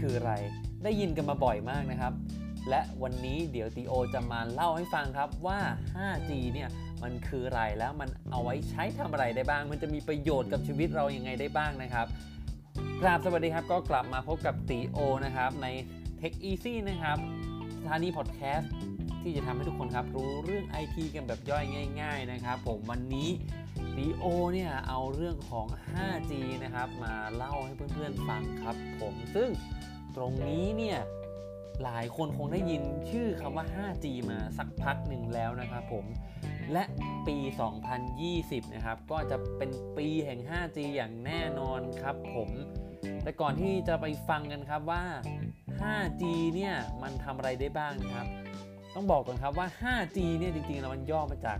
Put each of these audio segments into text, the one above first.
คืออะไร ได้ยินกันมาบ่อยมากนะครับ และวันนี้เดี๋ยวตีโอจะมาเล่าให้ฟังครับว่า 5G เนี่ยมันคืออะไรแล้วมันเอาไว้ใช้ทำอะไรได้บ้าง มันจะมีประโยชน์กับชีวิตเรายังไงได้บ้างนะครับกราบสวัสดีครับก็กลับมาพบกับตีโอนะครับใน Tech Easy นะครับสถานีพอดแคสต์ที่จะทำให้ทุกคนครับรู้เรื่อง IT กันแบบย่อยง่าย ๆนะครับ ผมวันนี้ตีโอเนี่ยเอาเรื่องของ 5G นะครับมาเล่าให้เพื่อนๆฟังครับ ผมซึ่ง ตรงนี้เนี่ยหลายคนคงได้ยินชื่อคำว่า 5G มาสักพักหนึ่งแล้วนะครับผม และปี 2020 นะครับ ก็จะเป็นปีแห่ง 5G อย่างแน่นอนครับผม แต่ก่อนที่จะไปฟังกันครับว่า 5G เนี่ยมันทำอะไรได้บ้างนะครับ ต้องบอกก่อนครับว่า 5G เนี่ยจริงๆแล้วมันย่อมาจาก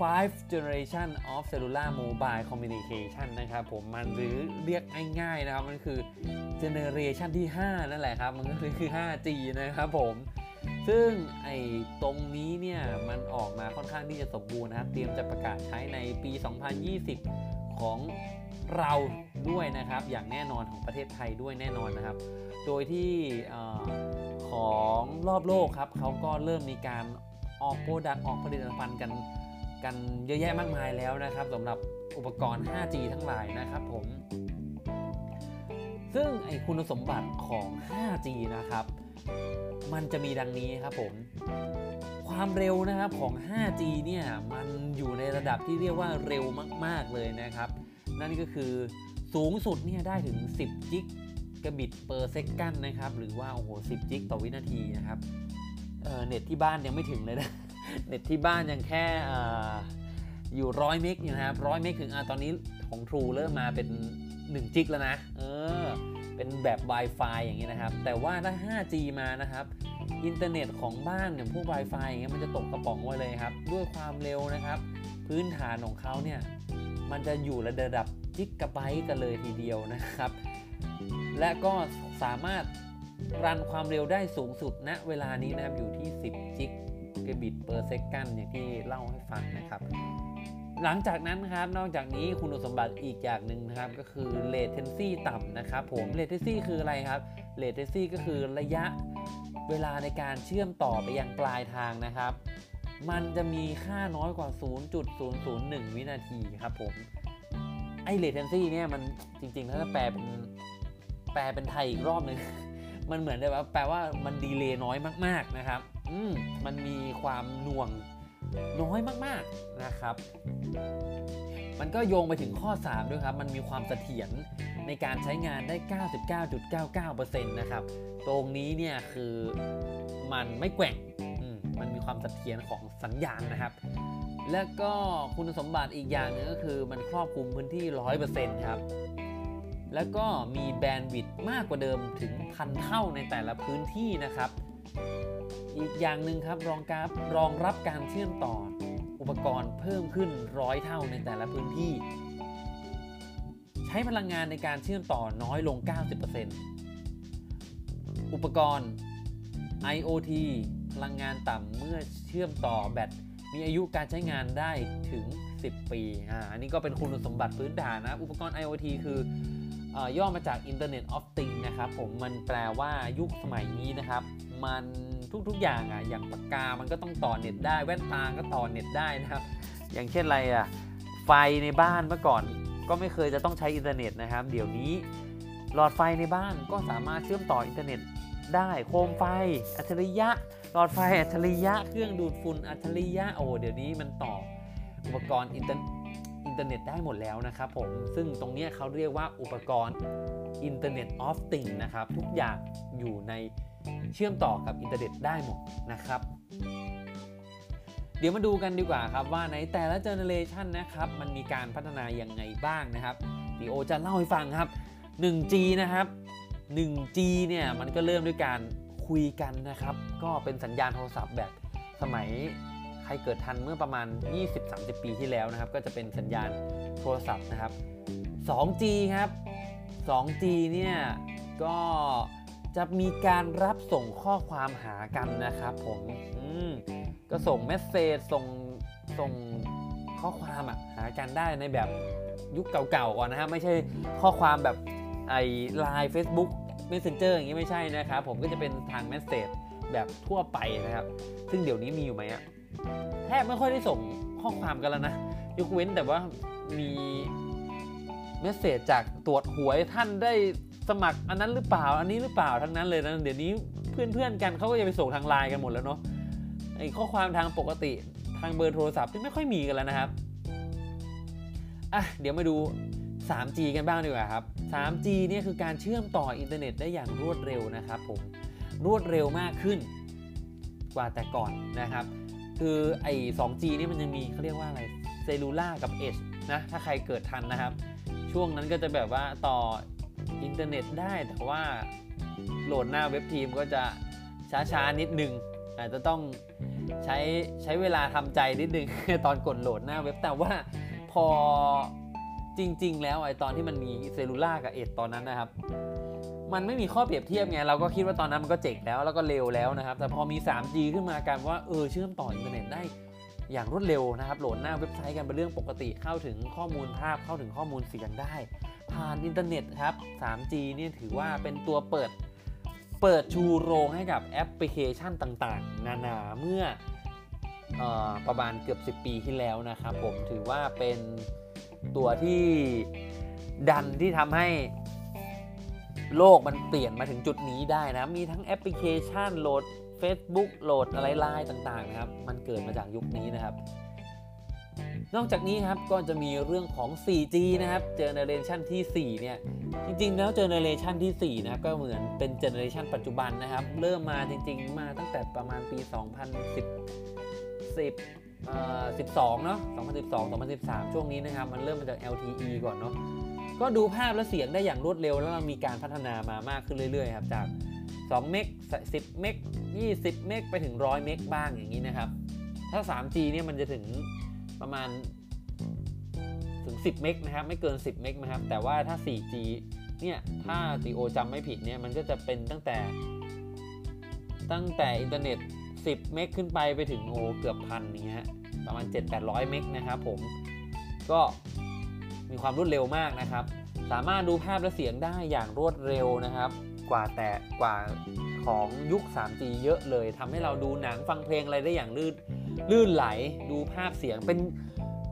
5 generation of cellular mobile communication นะครับผมมันหรือเรียกง่ายๆนะครับ มันคือ generation ที่ 5 นั่นแหละครับ มันก็คือคือ 5G นะครับผมซึ่งไอ้ตรงนี้เนี่ย มันออกมาค่อนข้างที่จะสมบูรณ์นะครับ เตรียมจะประกาศใช้ในปี 2020 ของเราด้วยนะครับ อย่างแน่นอนของประเทศไทยด้วยแน่นอนนะครับ โดยที่ของรอบโลกครับเขาก็เริ่มมีการออก product ออกผลิตภัณฑ์กัน กันเยอะแยะมากมายแล้วนะครับสำหรับอุปกรณ์ 5G ทั้งหลายนะครับผม ซึ่งไอคุณสมบัติของ 5G นะครับ มันจะมีดังนี้ครับผม ความเร็วนะครับของ 5G เนี่ยมันอยู่ในระดับที่เรียกว่าเร็วมาก ๆ เลยนะครับ นั่นก็คือสูงสุดเนี่ยได้ถึง 10 gigabit per second นะครับ หรือว่าโอ้โห 10 จิกต่อวินาทีนะครับเน็ตที่บ้านยังไม่ถึงเลยนะ เน็ตที่บ้านยังแค่ออยู่ร้อย meg อยู่นะครับร้อย meg ถึงอตอนนี้ของ True เริ่มมาเป็น 1 จิกแล้วนะ เออ เป็นแบบ Wi-Fi อย่างนี้นะครับ แต่ว่าถ้า 5G มานะครับ อินเทอร์เน็ตของบ้านอย่างพวก Wi-Fi อย่างเงี้ยมันจะตกกระป๋องไว้เลยครับ ด้วยความเร็วนะครับ พื้นฐานของเขาเนี่ย มันจะอยู่ระดับจิกกะไบต์กันเลยทีเดียวนะครับ และก็สามารถ run ความเร็วได้สูงสุดณนะเวลานี้นะครับอยู่ที่ 10 gigabit per second อย่างที่เล่าให้ฟังนะครับ หลังจากนั้นนะครับนอกจากนี้คุณสมบัติอีกอย่างหนึ่งนะครับ ก็คือ latency ต่ำนะครับผม latency คืออะไรครับ latency ก็คือระยะเวลาในการเชื่อมต่อไปยังปลายทางนะครับ มันจะมีค่าน้อยกว่า 0.001 วินาทีครับผมไอ้ latency เนี่ยมันจริงๆ ถ้าแปลเป็นแปลเป็นไทยอีกรอบนึงมันเหมือนได้ว่าแปลว่ามันดีเลย์น้อยมาก ๆ นะครับ อืมมันมีความน่วงน้อยมากๆนะครับ มันก็โยงไปถึงข้อ 3 ด้วยครับ มันมีความเสถียรในการใช้งานได้ 99.99%นะครับ ตรงนี้เนี่ยคือมันไม่แกว่งมันมีความเสถียรของสัญญาณนะครับ และก็คุณสมบัติอีกอย่างนึงก็คือมันครอบคลุมพื้นที่ 100%ครับ แล้วก็มีแบนด์วิดต์มากกว่าเดิมถึงพันเท่าในแต่ละพื้นที่นะครับ อีกอย่างหนึ่งครับรองการรองรับการเชื่อมต่ออุปกรณ์เพิ่มขึ้นร้อยเท่าในแต่ละพื้นที่ ใช้พลังงานในการเชื่อมต่อน้อยลง 90%อุปกรณ์ IoT พลังงานต่ำเมื่อเชื่อมต่อแบตมีอายุการใช้งานได้ถึง 10 ปีอ่าอันนี้ก็เป็นคุณสมบัติพื้นฐานนะ อุปกรณ์ IoT คือ ย่อมาจาก Internet of Things นะครับผมมันแปลว่ายุคสมัยนี้นะครับ มันทุกๆอย่างอะอย่างปากกา มันก็ต้องต่อเน็ตได้แว่นตาก็ต่อเน็ตได้นะครับ อย่างเช่นอะไรอะไฟในบ้านเมื่อก่อน ก็ไม่เคยจะต้องใช้อินเทอร์เน็ตนะครับ เดี๋ยวนี้หลอดไฟในบ้านก็สามารถเชื่อมต่ออินเทอร์เน็ตได้โคมไฟ อัจฉริยะ หลอดไฟอัจฉริยะ เครื่องดูดฝุ่นอัจฉริยะโอ้เดี๋ยวนี้มันต่ออุปกรณ์อินเทอร์ นเทอร์เน็ตได้หมดแล้วนะครับผม ซึ่งตรงนี้เขาเรียกว่าอุปกรณ์ Internet of Things นะครับ ทุกอย่างอยู่ในเชื่อมต่อกับอินเทอร์เน็ตได้หมดนะครับ เดี๋ยวมาดูกันดีกว่าครับว่าในแต่ละเจเนเรชันนะครับ มันมีการพัฒนายังไงบ้างนะครับดีโอจะเล่าให้ฟังครับ 1G นะครับ 1G เนี่ยมันก็เริ่มด้วยการคุยกันนะครับ ก็เป็นสัญญาณโทรศัพท์แบบสมัย ใครเกิดทันเมื่อประมาณ 20-30 ปีที่แล้วนะครับ ก็จะเป็นสัญญาณโทรศัพท์นะครับ 2G ครับ 2G เนี่ยก็จะมีการรับส่งข้อความหากันนะครับผมก็ส่งเมสเซจส่งส่งข้อความอะหากันได้ในแบบยุคเก่าๆก่อนนะฮะไม่ใช่ข้อความแบบไอ้ไลน์เฟซบุ๊ก Messenger อย่างนี้ไม่ใช่นะครับผมก็จะเป็นทาง Message แบบทั่วไปนะครับ ซึ่งเดี๋ยวนี้มีอยู่ไหมอะ แทบไม่ค่อยได้ส่งข้อความกันแล้วนะ ยกเว้นแต่ว่ามี message จากตรวจหวยท่านได้สมัครอันนั้นหรือเปล่าอันนี้หรือเปล่าทั้งนั้นเลยนะเดี๋ยวนี้เพื่อนๆกันเขาก็จะไปส่งทางไลน์กันหมดแล้วเนาะไอ้ข้อความทางปกติทางเบอร์โทรศัพท์ที่ไม่ค่อยมีกันแล้วนะครับอะเดี๋ยวมาดู 3G กันบ้างดีกว่าครับ 3G เนี่ยคือการเชื่อมต่ออินเทอร์เน็ตได้อย่างรวดเร็วนะครับผมรวดเร็วมากขึ้นกว่าแต่ก่อนนะครับ คือไอ้ 2G นี่มันยังมีเขาเรียกว่าอะไรเซลูล่ากับ Edge นะ ถ้าใครเกิดทันนะครับ ช่วงนั้นก็จะแบบว่าต่ออินเทอร์เน็ตได้แต่ว่าโหลดหน้าเว็บทีนึงก็จะช้าๆ นิดนึง อาจจะต้องใช้ใช้เวลาทำใจนิดนึง ตอนกดโหลดหน้าเว็บแต่ว่าพอจริง ๆ แล้วไอ้ตอนที่มันมี cellular กับ Edge ตอนนั้นนะครับ มันไม่มีข้อเปรียบเทียบไงเราก็คิดว่าตอนนั้นมันก็เจ๋งแล้วแล้วก็เร็วแล้วนะครับ แต่พอมี 3G ขึ้นมากันว่าเออเชื่อมต่ออินเทอร์เน็ตได้อย่างรวดเร็วนะครับ โหลดหน้าเว็บไซต์กันเป็นเรื่องปกติเข้าถึงข้อมูลภาพเข้าถึงข้อมูลเสียงได้ ผ่านอินเทอร์เน็ตครับ 3G นี่ถือว่าเป็นตัวเปิดเปิดชูโรงให้กับแอปพลิเคชันต่างๆ นานาเมื่อออประมาณเกือบ 10 ปีที่แล้วนะครับ ผมถือว่าเป็นตัวที่ดันที่ทำให้ โลกมันเปลี่ยนมาถึงจุดนี้ได้นะ มีทั้งแอปพลิเคชันโหลด Facebook โหลดอะไรไลน์ต่างๆนะครับ มันเกิดมาจากยุคนี้นะครับ นอกจากนี้ครับก็จะมีเรื่องของ 4G นะครับ generation ที่ 4 เนี่ย จริงๆ แล้ว generation ที่ 4 นะครับก็เหมือนเป็น generation ปัจจุบันนะครับ เริ่มมาจริงๆ มาตั้งแต่ประมาณปี 2010 10เอ่อ12 เนาะ2012 2013 ช่วงนี้นะครับ มันเริ่มมาจาก LTE ก่อนเนาะ ก็ดูภาพและเสียงได้อย่างรวดเร็ว แล้วเรามีการพัฒนามามากขึ้นเรื่อยๆครับจาก 2 meg 10 meg 20 meg ไปถึง 100 meg บ้างอย่างนี้นะครับ ถ้า 3G เนี่ยมันจะถึงประมาณถึง 10 meg นะครับ ไม่เกิน 10 meg นะครับ แต่ว่าถ้า 4G เนี่ยถ้าตีโอจำไม่ผิดเนี่ยมันก็จะเป็นตั้งแต่ตั้งแต่อินเทอร์เน็ต 10 meg ขึ้นไปไปถึงโอเกือบพันอย่างเงี้ยประมาณ 7-800 meg นะครับผมก็ มีความรวดเร็วมากนะครับ สามารถดูภาพและเสียงได้อย่างรวดเร็วนะครับ กว่าแต่กว่าของยุค 3G เยอะเลยทำให้เราดูหนังฟังเพลงอะไรได้อย่างลื่นลื่นไหลดูภาพเสียงเป็น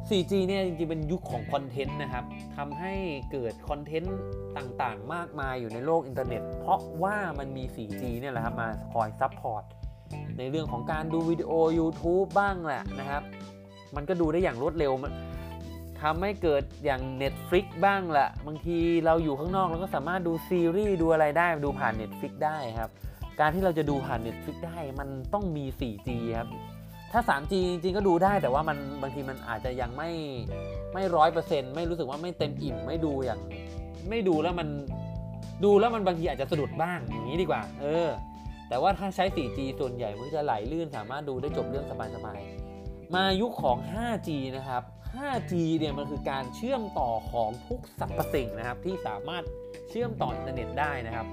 4G เนี่ยจริงๆเป็นยุคของ content นะครับทำให้เกิด content ต่างๆ มากมายอยู่ในโลกอินเทอร์เน็ต เพราะว่ามันมี 4G เนี่ยแหละครับมาคอย support ในเรื่องของการดูวิดีโอ YouTube บ้างแหละนะครับ มันก็ดูได้อย่างรวดเร็ว ทำให้เกิดอย่าง Netflix บ้างแหละบางทีเราอยู่ข้างนอกเราก็สามารถดูซีรีส์ดูอะไรได้ดูผ่าน Netflix ได้ครับ การที่เราจะดูผ่าน Netflix ได้มันต้องมี 4G ครับ ถ้า 3G จริงๆก็ดูได้ แต่ว่ามันบางทีมันอาจจะยังไม่ไม่ร้อยเปอร์เซ็นต์ไม่รู้สึกว่าไม่เต็มอิ่มไม่ดูอย่าง ไม่ดูแล้วมันดูแล้วมันบางทีอาจจะสะดุดบ้างอย่างนี้ดีกว่า เออ แต่ว่าถ้าใช้ 4G ส่วนใหญ่มันจะไหลลื่นสามารถดูได้จบเรื่องสบายๆมายุคของ 5G นะครับ 5G เนี่ยมันคือการเชื่อมต่อของทุกสรรพสิ่งนะครับ ที่สามารถเชื่อมต่ออินเทอร์เน็ตได้นะครับ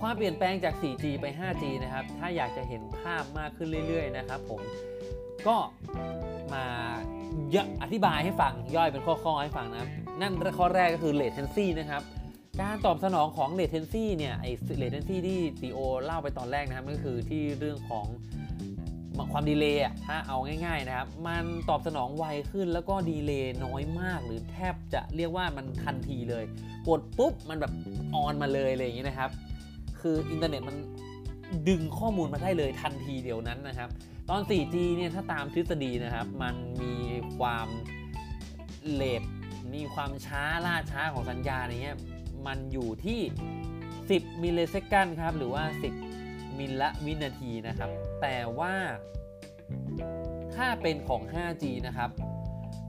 ความเปลี่ยนแปลงจาก 4G ไป 5G นะครับ ถ้าอยากจะเห็นภาพมากขึ้นเรื่อยๆ นะครับผมก็มาอธิบายให้ฟังย่อยเป็นข้อๆให้ฟังนะนั่นข้อแรกก็คือ latency นะครับ การตอบสนองของ latency เนี่ยไอ้ latency ที่ตีโอเล่าไปตอนแรกนะครับก็คือที่เรื่องของ ความ delay อะถ้าเอาง่าย ๆนะครับ มันตอบสนองไวขึ้นแล้วก็ delay น้อยมาก หรือแทบจะเรียกว่ามันทันทีเลย กดปุ๊บมันแบบ on มาเลยอะไรอย่างนี้นะครับ คืออินเทอร์เน็ตมันดึงข้อมูลมาได้เลยทันทีเดียวนั้นนะครับ ตอน 4G เนี่ยถ้าตามทฤษฎีนะครับ มันมีความ late มีความช้าล่าช้าของสัญญาณอย่างเงี้ยมันอยู่ที่ 10 มิลลิเซคันครับ หรือว่า 10 มิลละวินาทีนะครับ แต่ว่า ถ้าเป็นของ 5G นะครับ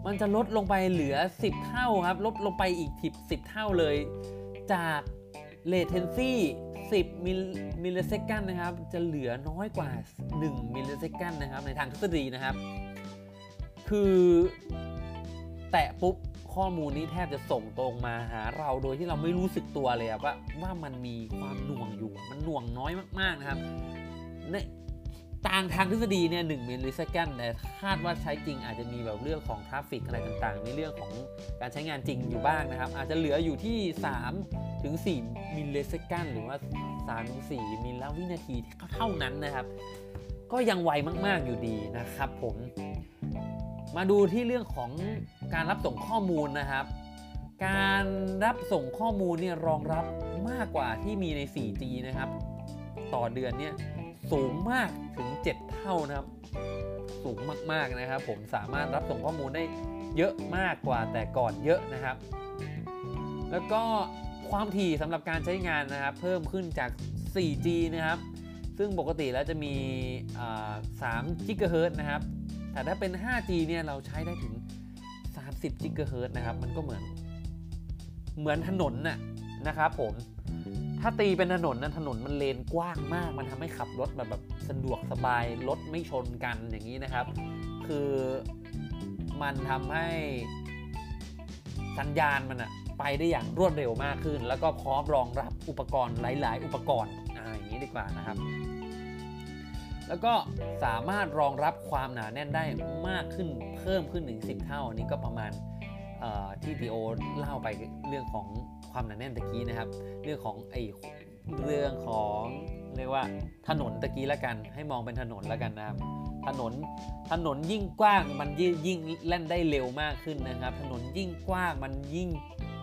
มันจะลดลงไปเหลือ 10 เท่าครับ ลดลงไปอีก10 10เท่าเลย จาก latency 10มิลลิเซคันนะครับ จะเหลือน้อยกว่า 1 มิลลิเซคันนะครับ ในทางทฤษฎีนะครับ คือแตะปุ๊บ ข้อมูลนี้แทบจะส่งตรงมาหาเราโดยที่เราไม่รู้สึกตัวเลยว่าว่ามันมีความหน่วงอยู่ มันหน่วงน้อยมากๆนะครับในต่างทางทฤษฎีเนี่ยหนึ่ง millisecond แต่คาดว่าใช้จริงอาจจะมีแบบเรื่องของ traffic อะไรต่างๆ ในเรื่องของการใช้งานจริงอยู่บ้างนะครับ อาจจะเหลืออยู่ที่3ถึง4 millisecond หรือว่า3ถึง4มิลลิวินาทีเท่านั้นนะครับ ก็ยังไวมากๆอยู่ดีนะครับผม มาดูที่เรื่องของการรับส่งข้อมูลนะครับ การรับส่งข้อมูลเนี่ยรองรับมากกว่าที่มีใน 4G นะครับ ต่อเดือนเนี่ยสูงมากถึง 7 เท่านะครับ สูงมากๆนะครับ ผมสามารถรับส่งข้อมูลได้เยอะมากกว่าแต่ก่อนเยอะนะครับ แล้วก็ความถี่สำหรับการใช้งานนะครับ เพิ่มขึ้นจาก 4G นะครับ ซึ่งปกติแล้วจะมี3 GHz นะครับ แต่ถ้าเป็น 5G เนี่ยเราใช้ได้ถึง 30 GHz นะครับ มันก็เหมือน เหมือนถนนน่ะนะครับผม ถ้าตีเป็นถนนนะถนนมันเลนกว้างมาก มันทำให้ขับรถแบบแบบสะดวกสบาย รถไม่ชนกันอย่างนี้นะครับ คือมันทำให้สัญญาณมันอะไปได้อย่างรวดเร็วมากขึ้น แล้วก็พร้อมรองรับอุปกรณ์หลาย ๆ อุปกรณ์อ่าอย่างนี้ดีกว่านะครับ แล้วก็สามารถรองรับความหนาแน่นได้มากขึ้นเพิ่มขึ้นถึง10 เท่า อันนี้ก็ประมาณที่ทีโอเล่าไปเรื่องของความหนาแน่นตะกี้นะครับ เรื่องของไอเรื่องของเรียกว่าถนนตะกี้ละกัน ให้มองเป็นถนนละกันนะครับ ถนนถนนยิ่งกว้างมันยิ่งเล่นได้เร็วมากขึ้นนะครับ ถนนยิ่งกว้างมันยิ่ง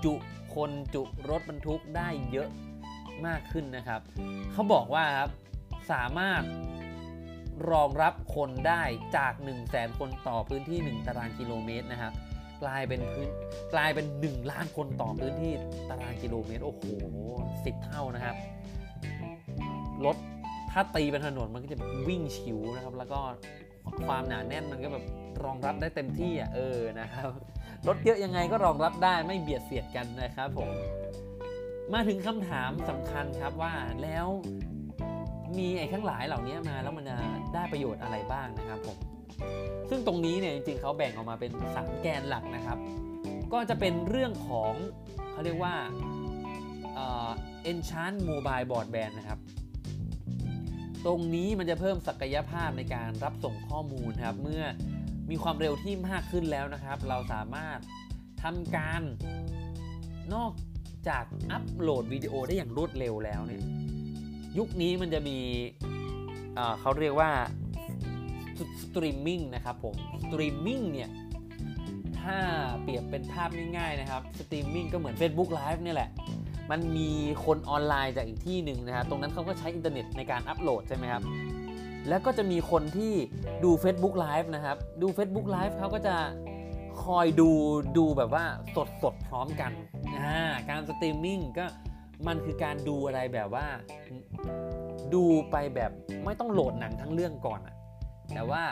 จุคนจุรถบรรทุกได้เยอะมากขึ้นนะครับ เขาบอกว่าครับสามารถ รองรับคนได้จาก 1 0 0 0 0แสนคนต่อพื้นที่ 1 ตารางกิโลเมตรนะครับกลายเป็นพื้นกลายเป็น 1 ล้านคนต่อพื้นที่ตารางกิโลเมตร โอ้โหสิเท่านะครับรถถ้าตีเป็นถนนมันก็จะวิ่งชิวนะครับ แล้วก็ความหนาแน่นมันก็แบบรองรับได้เต็มที่อะเออนะครับรถเยอะยังไงก็รองรับได้ไม่เบียดเสียดกันนะครับผมมาถึงคำถามสำคัญครับว่าแล้ว มีไอ้ทั้งหลายเหล่านี้มาแล้วมันจะได้ประโยชน์อะไรบ้างนะครับผม ซึ่งตรงนี้เนี่ยจริงๆเขาแบ่งออกมาเป็น3แกนหลักนะครับ ก็จะเป็นเรื่องของเขาเรียกว่า Enhanced Mobile Broadband นะครับ ตรงนี้มันจะเพิ่มศักยภาพในการรับส่งข้อมูลครับ เมื่อมีความเร็วที่มากขึ้นแล้วนะครับ เราสามารถทำการนอกจากอัปโหลดวิดีโอได้อย่างรวดเร็วแล้วเนี่ย ยุคนี้มันจะมีเขาเรียกว่าสตรีมมิ่งนะครับผมสตรีมมิ่งเนี่ยถ้าเปรียบเป็นภาพง่ายๆนะครับสตรีมมิ่งก็เหมือน Facebook Live นี่ยแหละ มันมีคนออนไลน์จากอีกที่หนึ่งนะครับตรงนั้นเขาก็ใช้อินเทอร์เน็ตในการอัปโหลดใช่ไหมครับแล้วก็จะมีคนที่ดู Facebook Live นะครับ ดู Facebook Live เขาก็จะคอยดูดูแบบว่าสดสดพร้อมกัน การสตรีมมิ่งก็ มันคือการดูอะไรแบบว่า ดูไปแบบไม่ต้องโหลดหนังทั้งเรื่องก่อนอะแต่ว่า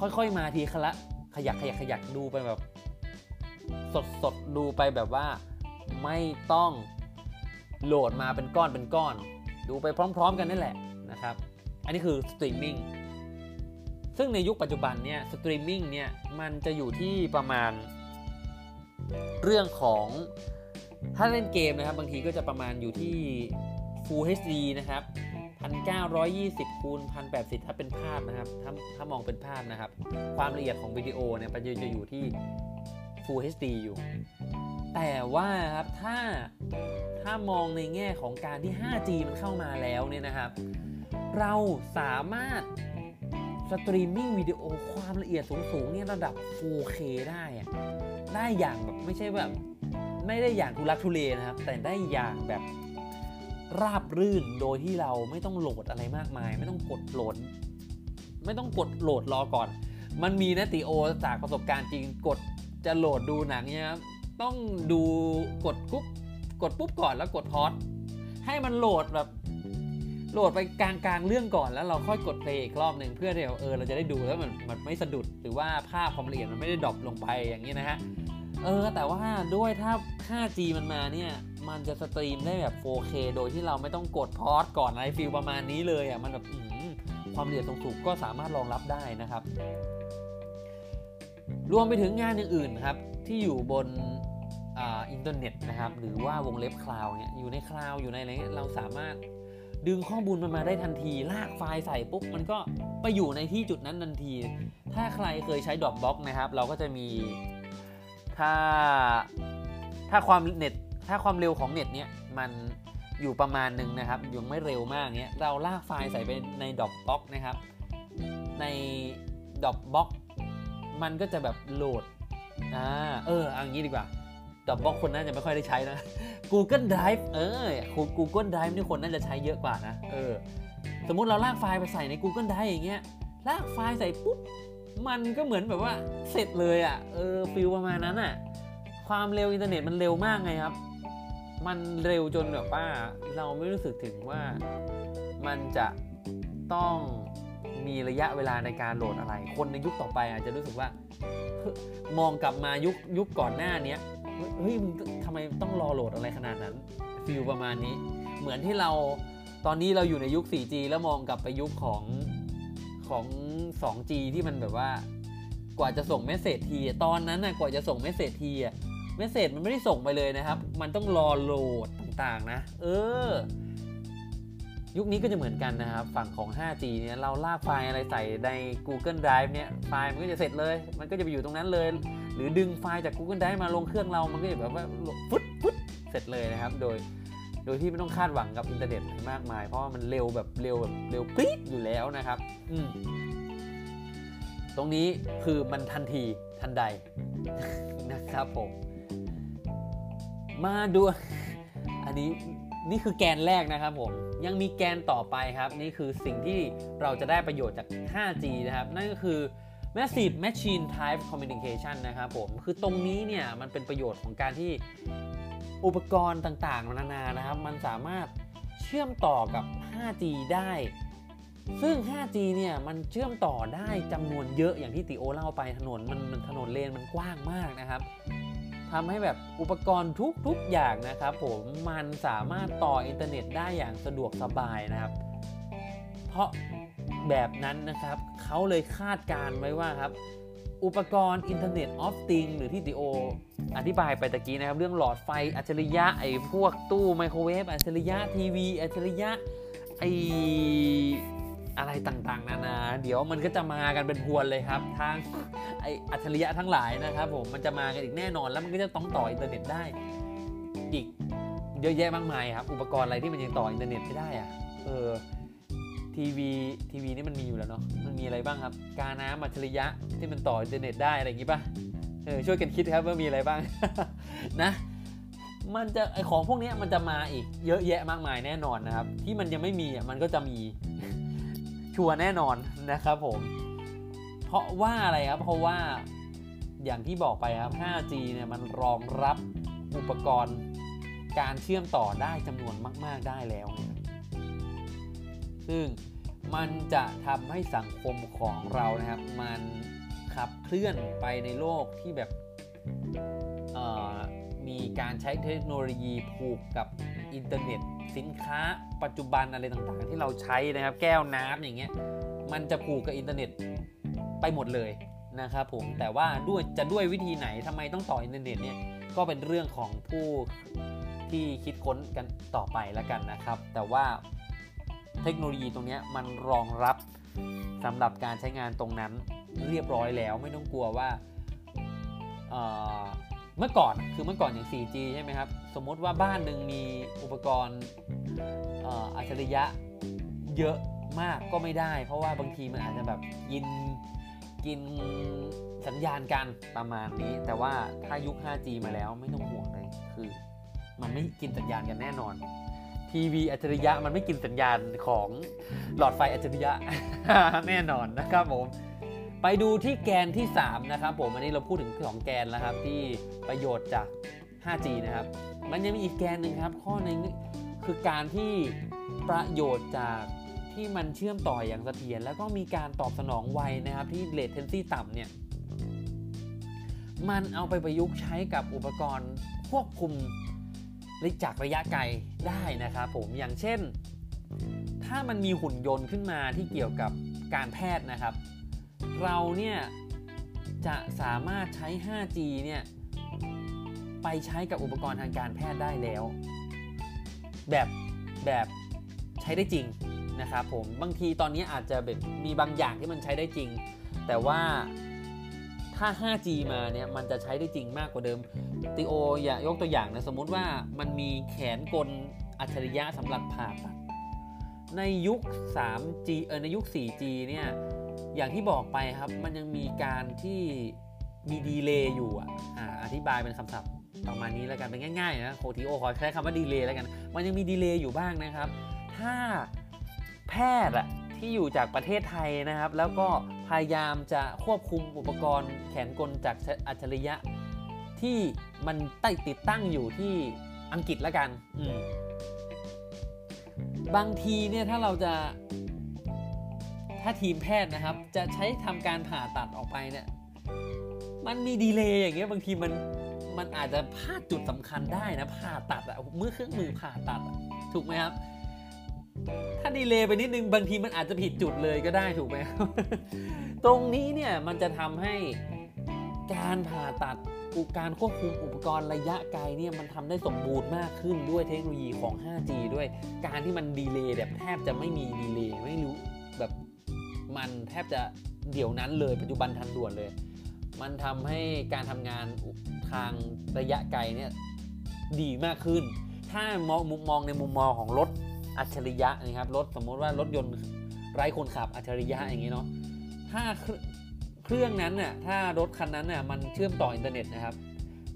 ค่อยๆมาทีละขยักขยักขยักดูไปแบบ สดสดดูไปแบบว่าไม่ต้องโหลดมาเป็นก้อนเป็นก้อน ดูไปพร้อม ๆ กันนั่นแหละนะครับ อันนี้คือสตรีมมิ่งซึ่งในยุคปัจจุบันเนี่ยสตรีมมิ่งเนี่ยมันจะอยู่ที่ประมาณเรื่องของ ถ้าเล่นเกมนะครับ บางทีก็จะประมาณอยู่ที่ Full HD นะครับ 1920คูณ1080 ถ้าเป็นภาพนะครับ ถ้าถ้ามองเป็นภาพนะครับ ความละเอียดของวิดีโอเนี่ยมันจะอยู่ที่ Full HD อยู่ แต่ว่าครับถ้าถ้ามองในแง่ของการที่ 5G มันเข้ามาแล้วเนี่ยนะครับ เราสามารถสตรีมมิ่งวิดีโอความละเอียดสูงๆเนี่ยระดับ 4K ได้ได้อย่างแบบไม่ใช่แบบ ไม่ได้อย่างทุลักทุเลนะครับ แต่ได้อย่างแบบราบรื่นโดยที่เราไม่ต้องโหลดอะไรมากมาย ไม่ต้องกดโหลด ไม่ต้องกดโหลดรอก่อน มันมีนะตีโอจากประสบการณ์จริงกดจะโหลดดูหนังเนี่ยต้องดูกดปุ๊บกดปุ๊บก่อนแล้วกด pause ให้มันโหลดแบบโหลดไปกลางกลางเรื่องก่อนแล้วเราค่อยกด play อีกรอบหนึ่งเพื่อเดี๋ยวเออเราจะได้ดูแล้วมันมันไม่สะดุดหรือว่าภาพความละเอียดมันไม่ได้ drop ลงไปอย่างนี้นะฮะ เออแต่ว่าด้วยถ้า 5G มันมาเนี่ยมันจะ stream ได้แบบ 4K โดยที่เราไม่ต้องกด pause ก่อนอะไร feel ประมาณนี้เลยอะมันแบบความละเอียดสูงๆก็สามารถรองรับได้นะครับ รวมไปถึงงานอื่นๆครับ ที่อยู่บนอินเทอร์เน็ตนะครับ หรือว่าวงเล็บ cloud เนี่ยอยู่ใน cloud อยู่ในอะไรเงี้ยเราสามารถดึงข้อมูลมันมาได้ทันที ลากไฟล์ใส่ปุ๊บ มันก็ไปอยู่ในที่จุดนั้นทันที ถ้าใครเคยใช้ Dropbox นะครับ เราก็จะมี ถ้าถ้าความเน็ตถ้าความเร็วของเน็ตเนี้ยมันอยู่ประมาณหนึ่งนะครับยังไม่เร็วมากเนี้ยเราลากไฟล์ใส่ไปใน Dropbox นะครับ ใน Dropbox มันก็จะแบบโหลดอ่าเออเอางนี้ดีกว่า Dropbox คนน่าจะไม่ค่อยได้ใช้นะ Google Drive เออ Google Drive นี่คนน่าจะใช้เยอะกว่านะเออสมมุติเราลากไฟล์ไปใส่ใน Google Drive อย่างเงี้ยลากไฟล์ใส่ปุ๊บ มันก็เหมือนแบบว่าเสร็จเลยอะเออ feel ประมาณนั้นอะ ความเร็วอินเทอร์เน็ตมันเร็วมากไงครับ มันเร็วจนแบบว่าเราไม่รู้สึกถึงว่ามันจะต้องมีระยะเวลาในการโหลดอะไร คนในยุคต่อไปอาจจะรู้สึกว่า มองกลับมายุคยุคก่อนหน้านี้เฮ้ยมึงทำไมต้องรอโหลดอะไรขนาดนั้นfeel ประมาณนี้ เหมือนที่เราตอนนี้เราอยู่ในยุค 4G แล้วมองกลับไปยุคของ ของ 2G ที่มันแบบว่า กว่าจะส่ง message ทีตอนนั้นนะกว่าจะส่ง message ทีอะ message มันไม่ได้ส่งไปเลยนะครับ มันต้องรอโหลดต่างๆนะ เออ ยุคนี้ก็จะเหมือนกันนะครับ ฝั่งของ 5G เนี่ยเราลากไฟล์อะไรใส่ใน Google Drive เนี่ยไฟล์มันก็จะเสร็จเลย มันก็จะไปอยู่ตรงนั้นเลย หรือดึงไฟล์จาก Google Drive มาลงเครื่องเรามันก็จะแบบว่าฟึดฟึดเสร็จเลยนะครับ โดย โดยที่ไม่ต้องคาดหวังกับอินเทอร์เน็ตมากมาย เพราะว่ามันเร็วแบบเร็วแบบเร็วปรี๊ดอยู่แล้วนะครับอืมตรงนี้คือมันทันทีทันใดนะครับผมมาดูอันนี้นี่คือแกนแรกนะครับผม ยังมีแกนต่อไปครับ นี่คือสิ่งที่เราจะได้ประโยชน์จาก 5G นะครับ นั่นก็คือ Massive Machine Type Communication นะครับผม คือตรงนี้เนี่ย มันเป็นประโยชน์ของการที่ อุปกรณ์ต่างๆนานานะครับ มันสามารถเชื่อมต่อกับ 5G ได้ ซึ่ง 5G เนี่ยมันเชื่อมต่อได้จำนวนเยอะอย่างที่ติโอเล่าไปถนนมันมันถนนเลนมันกว้างมากนะครับทำให้แบบอุปกรณ์ทุกๆอย่างนะครับ ผมมันสามารถต่ออินเทอร์เน็ตได้อย่างสะดวกสบายนะครับ เพราะแบบนั้นนะครับเขาเลยคาดการณ์ไว้ว่าครับ อุปกรณ์ Internet of Things หรือที่ทีโอ อธิบายไปตะกี้นะครับ เรื่องหลอดไฟอัจฉริยะไอ้พวกตู้ไมโครเวฟอัจฉริยะทีวีอัจฉริยะไอ้อะไรต่างๆ นานา เดี๋ยวมันก็จะมากันเป็นพรวนเลยครับ ทางไอ้อัจฉริยะทั้งหลายนะครับผมมันจะมากันอีกแน่นอนแล้วมันก็จะต้องต่ออินเทอร์เน็ตได้ อีกเยอะแยะมากมายครับ อุปกรณ์อะไรที่มันยังต่ออินเทอร์เน็ตไม่ได้อะเออ ทีวีทีวีนี่มันมีอยู่แล้วเนาะมันมีอะไรบ้างครับ กาน้ำอัจฉริยะที่มันต่ออินเทอร์เน็ตได้อะไรอย่างงี้ป่ะเออช่วยกันคิดครับว่ามีอะไรบ้างนะมันจะไอ้ของพวกนี้มันจะมาอีกเยอะแยะมากมายแน่นอนนะครับ ที่มันยังไม่มีอะมันก็จะมีชัวร์แน่นอนนะครับผม เพราะว่าอะไรครับ เพราะว่าอย่างที่บอกไปครับ 5G เนี่ยมันรองรับอุปกรณ์การเชื่อมต่อได้จำนวนมาก ๆได้แล้วเนี่ย ซึ่งมันจะทำให้สังคมของเรานะครับ มันขับเคลื่อนไปในโลกที่แบบมีการใช้เทคโนโลยีผูกกับอินเทอร์เน็ต สินค้า ปัจจุบันอะไรต่างๆ ที่เราใช้นะครับ แก้วน้ำอย่างเงี้ยมันจะผูกกับอินเทอร์เน็ตไปหมดเลยนะครับผมแต่ว่าด้วยจะด้วยวิธีไหนทำไมต้องต่ออินเทอร์เน็ตเนี่ยก็เป็นเรื่องของผู้ที่คิดค้นกันต่อไปแล้วกันนะครับ แต่ว่า เทคโนโลยีตรงนี้มันรองรับสำหรับการใช้งานตรงนั้นเรียบร้อยแล้วไม่ต้องกลัวว่าเมื่อก่อนคือเมื่อก่อนอย่าง 4G ใช่ไหมครับ สมมติว่าบ้านหนึ่งมีอุปกรณ์อัจฉริยะเยอะมากก็ไม่ได้ เพราะว่าบางทีมันอาจจะแบบกินกินสัญญาณกันประมาณนี้ แต่ว่าถ้ายุค 5G มาแล้วไม่ต้องห่วงเลยคือ มันไม่กินสัญญาณกันแน่นอน ทีวีอัจฉริยะมันไม่กินสัญญาณของหลอดไฟอัจฉริยะแน่นอนนะครับผม ไปดูที่แกนที่ 3 นะครับผมอันนี้เราพูดถึงสองแกนแล้วครับ ที่ประโยชน์จาก 5G นะครับ มันยังมีอีกแกนหนึ่งครับ ข้อนึงคือการที่ประโยชน์จากที่มันเชื่อมต่ออย่างเสถียรแล้วก็มีการตอบสนองไวนะครับที่เลทเทนซี่ต่ำเนี่ยมันเอาไปประยุกต์ใช้กับอุปกรณ์ควบคุม จากระยะไกลได้นะครับผมอย่างเช่น ถ้ามันมีหุ่นยนต์ขึ้นมาที่เกี่ยวกับการแพทย์นะครับ เราเนี่ยจะสามารถใช้ 5G เนี่ยไปใช้กับอุปกรณ์ทางการแพทย์ได้แล้ว แบบแบบชช้ได้จริงนะครับผมบางทีตอนนี้อาจจะแบบมีบางอย่างที่มันใช้ได้จริง แต่ว่า ถ้า 5G มาเนี่ยมันจะใช้ได้จริงมากกว่าเดิมติโออย่ายกตัวอย่างนะสมมุติว่ามันมีแขนกลอัจฉริยะสำหรับผ่าตัดในยุค 3G เออในยุค 4G เนี่ยอย่างที่บอกไปครับมันยังมีการที่มี delay อยู่อะอธิบายเป็นคำศัพท์ประมาณนี้แล้วกันเป็นง่ายๆนะโคทีโอขอใช้คำว่า delay แล้วกัน มันยังมี delay อยู่บ้างนะครับ ถ้าแพทย์อะ ที่อยู่จากประเทศไทยนะครับ แล้วก็พยายามจะควบคุมอุปกรณ์แขนกลจากอัจฉริยะ ที่มันต้ติดตั้งอยู่ที่อังกฤษแล้วกันบางทีเนี่ยถ้าเราจะถ้าทีมแพทย์นะครับ จะใช้ทำการผ่าตัดออกไปเนี่ยมันมีดีเลย์อย่างเงี้ยบางทีมันมันอาจจะพลาดจุดสำคัญได้นะผ่าตัดอะเมื่อเครื่องมือผ่าตัดถูกไหมครับ ถ้าดีเลย์ไปนิดนึงบางทีมันอาจจะผิดจุดเลยก็ได้ถูกไหมตรงนี้เนี่ยมันจะทำให้การผ่าตัดการควบคุมอุปกรณ์ระยะไกลเนี่ยมันทำได้สมบูรณ์มากขึ้นด้วยเทคโนโลยีของ 5G ด้วย การที่มัน delay แบบแทบจะไม่มี delay ไม่รู้แบบมันแทบจะเดี๋ยวนั้นเลยปัจจุบันทันด่วนเลย มันทำให้การทำงานทางระยะไกลเนี่ยดีมากขึ้น ถ้ามองมุมมองในมุมมองของรถ อัจฉริยะนะครับรถสมมติว่ารถยนต์ไร้คนขับอัจฉริยะอย่างนี้เนาะถ้าเครื่องนั้นน่ะถ้ารถคันนั้นน่ะมันเชื่อมต่ออินเทอร์เน็ตนะครับ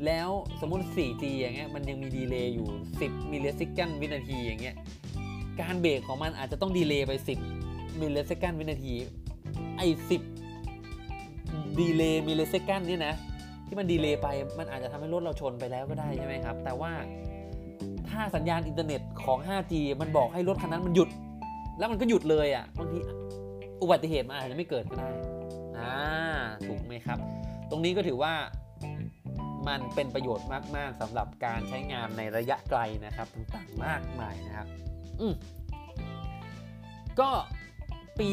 แล้วสมมุติ 4G อย่างเงี้ยมันยังมี delay อยู่ 10 millisecond วินาทีอย่างเงี้ยการเบรกของมันอาจจะต้อง delay ไป 10 millisecond วินาทีไอ้10 delay millisecond นี่นะที่มัน delay ไปมันอาจจะทำให้รถเราชนไปแล้วก็ได้ใช่ไหมครับ แต่ว่า ถ้าสัญญาณอินเทอร์เน็ตของ 5G มันบอกให้รถคันนั้นมันหยุด แล้วมันก็หยุดเลยอะบางทีอุบัติเหตุมันอาจจะไม่เกิดก็ได้อ่าถูกไหมครับ ตรงนี้ก็ถือว่ามันเป็นประโยชน์มาก ๆสำหรับการใช้งานในระยะไกลนะครับต่างๆมากมายนะครับอืมก็ปี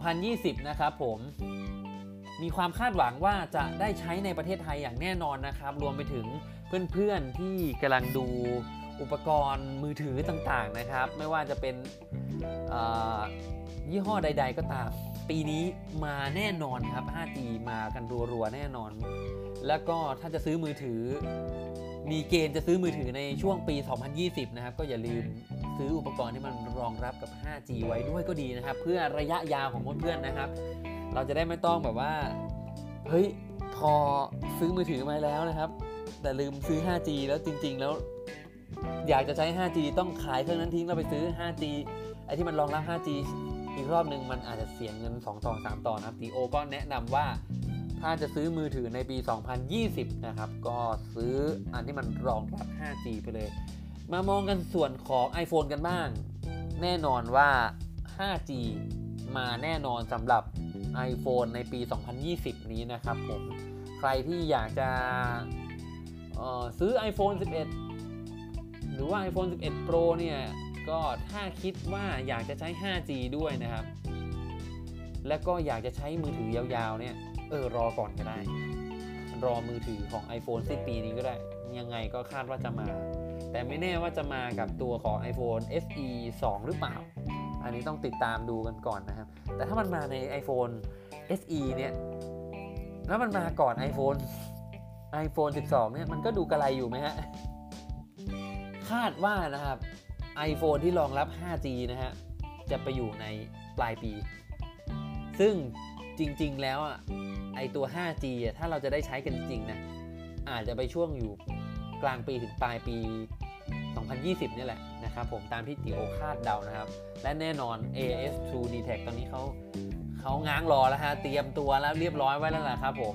2020 นะครับผมมีความคาดหวังว่าจะได้ใช้ในประเทศไทยอย่างแน่นอนนะครับ รวมไปถึงเพื่อนๆที่กำลังดู อุปกรณ์มือถือต่างๆนะครับ ไม่ว่าจะเป็นยี่ห้อใด ๆ ก็ตาม ปีนี้มาแน่นอนครับ 5G มากันรัวๆแน่นอน แล้วก็ถ้าจะซื้อมือถือ มีเกณฑ์จะซื้อมือถือในช่วงปี 2020 นะครับ ก็อย่าลืมซื้ออุปกรณ์ที่มันรองรับกับ 5G ไว้ด้วยก็ดีนะครับ เพื่อระยะยาวของเพื่อนๆนะครับ เราจะได้ไม่ต้องแบบว่า เฮ้ย พอซื้อมือถือมาแล้วนะครับ แต่ลืมซื้อ 5G แล้วจริง ๆ แล้ว อยากจะใช้ 5G ต้องขายเครื่องนั้นทิ้งแล้วไปซื้อ 5G ไอ้ที่มันรองรับ 5G อีกรอบหนึ่งมันอาจจะเสียเงิน 2 ต่อ 3 ต่อนะครับทีโอก็แนะนำว่าถ้าจะซื้อมือถือในปี 2020 นะครับ ก็ซื้ออันที่มันรองรับ 5G ไปเลย มามองกันส่วนของ iPhone กันบ้าง แน่นอนว่า 5G มาแน่นอนสำหรับ iPhone ในปี 2020 นี้นะครับผม ใครที่อยากจะซื้อ iPhone 11 หรือว่า iPhone 11 Pro เนี่ยก็ถ้าคิดว่าอยากจะใช้ 5G ด้วยนะครับ แล้วก็อยากจะใช้มือถือยาวๆ เนี่ยเออรอก่อนก็ได้ รอมือถือของ iPhone สิ้นปีนี้ก็ได้ ยังไงก็คาดว่าจะมา แต่ไม่แน่ว่าจะมากับตัวของ iPhone SE 2 หรือเปล่า อันนี้ต้องติดตามดูกันก่อนนะครับ แต่ถ้ามันมาใน iPhone SE เนี่ยแล้วมันมาก่อน iPhone iPhone 12 เนี่ยมันก็ดูกระไรอยู่ไหมฮะ คาดว่านะครับ iPhone ที่รองรับ 5G นะฮะ จะไปอยู่ในปลายปี ซึ่งจริง ๆ แล้วอะไอตัว 5G อะถ้าเราจะได้ใช้กันจริงนะ อาจจะไปช่วงอยู่กลางปีถึงปลายปี 2020 นี่แหละนะครับผมตามที่ติโอคาดเดานะครับ และแน่นอน AS True d t e c ตอนนี้เขาเขาง้างรอแล้วฮะ เตรียมตัวแล้วเรียบร้อยไว้แล้วล่ะครับผม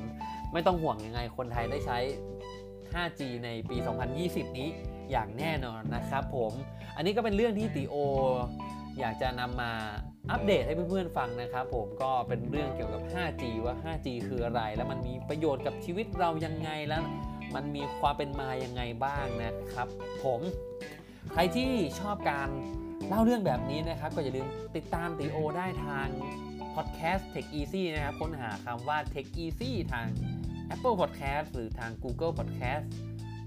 ไม่ต้องห่วงยังไงคนไทยได้ใช้ 5G ในปี 2020 นี้ อย่างแน่นอนนะครับผมอันนี้ก็เป็นเรื่องที่ติโอ อยากจะนำมาอัปเดตให้เพื่อนๆฟังนะครับผมก็เป็นเรื่องเกี่ยวกับ 5G ว่า 5G คืออะไร แล้วมันมีประโยชน์กับชีวิตเรายังไงแล้วมันมีความเป็นมายังไงบ้างนะครับ ผมใครที่ชอบการเล่าเรื่องแบบนี้นะครับ ก็อย่าลืมติดตามตีโอได้ทาง Podcast Tech Easy นะครับ ค้นหาคำว่า Tech Easy ทาง Apple Podcast หรือทาง Google Podcast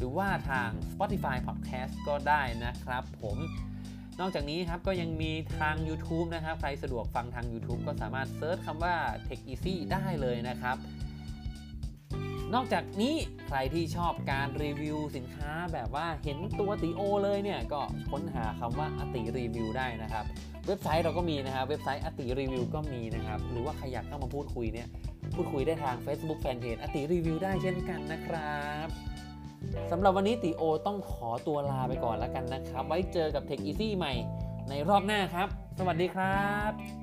รือว่าทาง Spotify Podcast ก็ได้นะครับผมนอกจากนี้ครับก็ยังมีทาง YouTube นะครับ ใครสะดวกฟังทาง YouTube ก็สามารถเซิร์ชคำว่า Tech Easy ได้เลยนะครับ นอกจากนี้ใครที่ชอบการรีวิวสินค้าแบบว่าเห็นตัวติโอเลยเนี่ย ก็ค้นหาคำว่าอติรีวิวได้นะครับ เว็บไซต์เราก็มีนะครับ เว็บไซต์อติรีวิวก็มีนะครับ หรือว่าใครอยากเข้ามาพูดคุยเนี่ย พูดคุยได้ทาง Facebook Fanpage อติรีวิวได้เช่นกันนะครับ สำหรับวันนี้ติโอต้องขอตัวลาไปก่อนแล้วกันนะครับ ไว้เจอกับ Tech Easy ใหม่ในรอบหน้าครับ สวัสดีครับ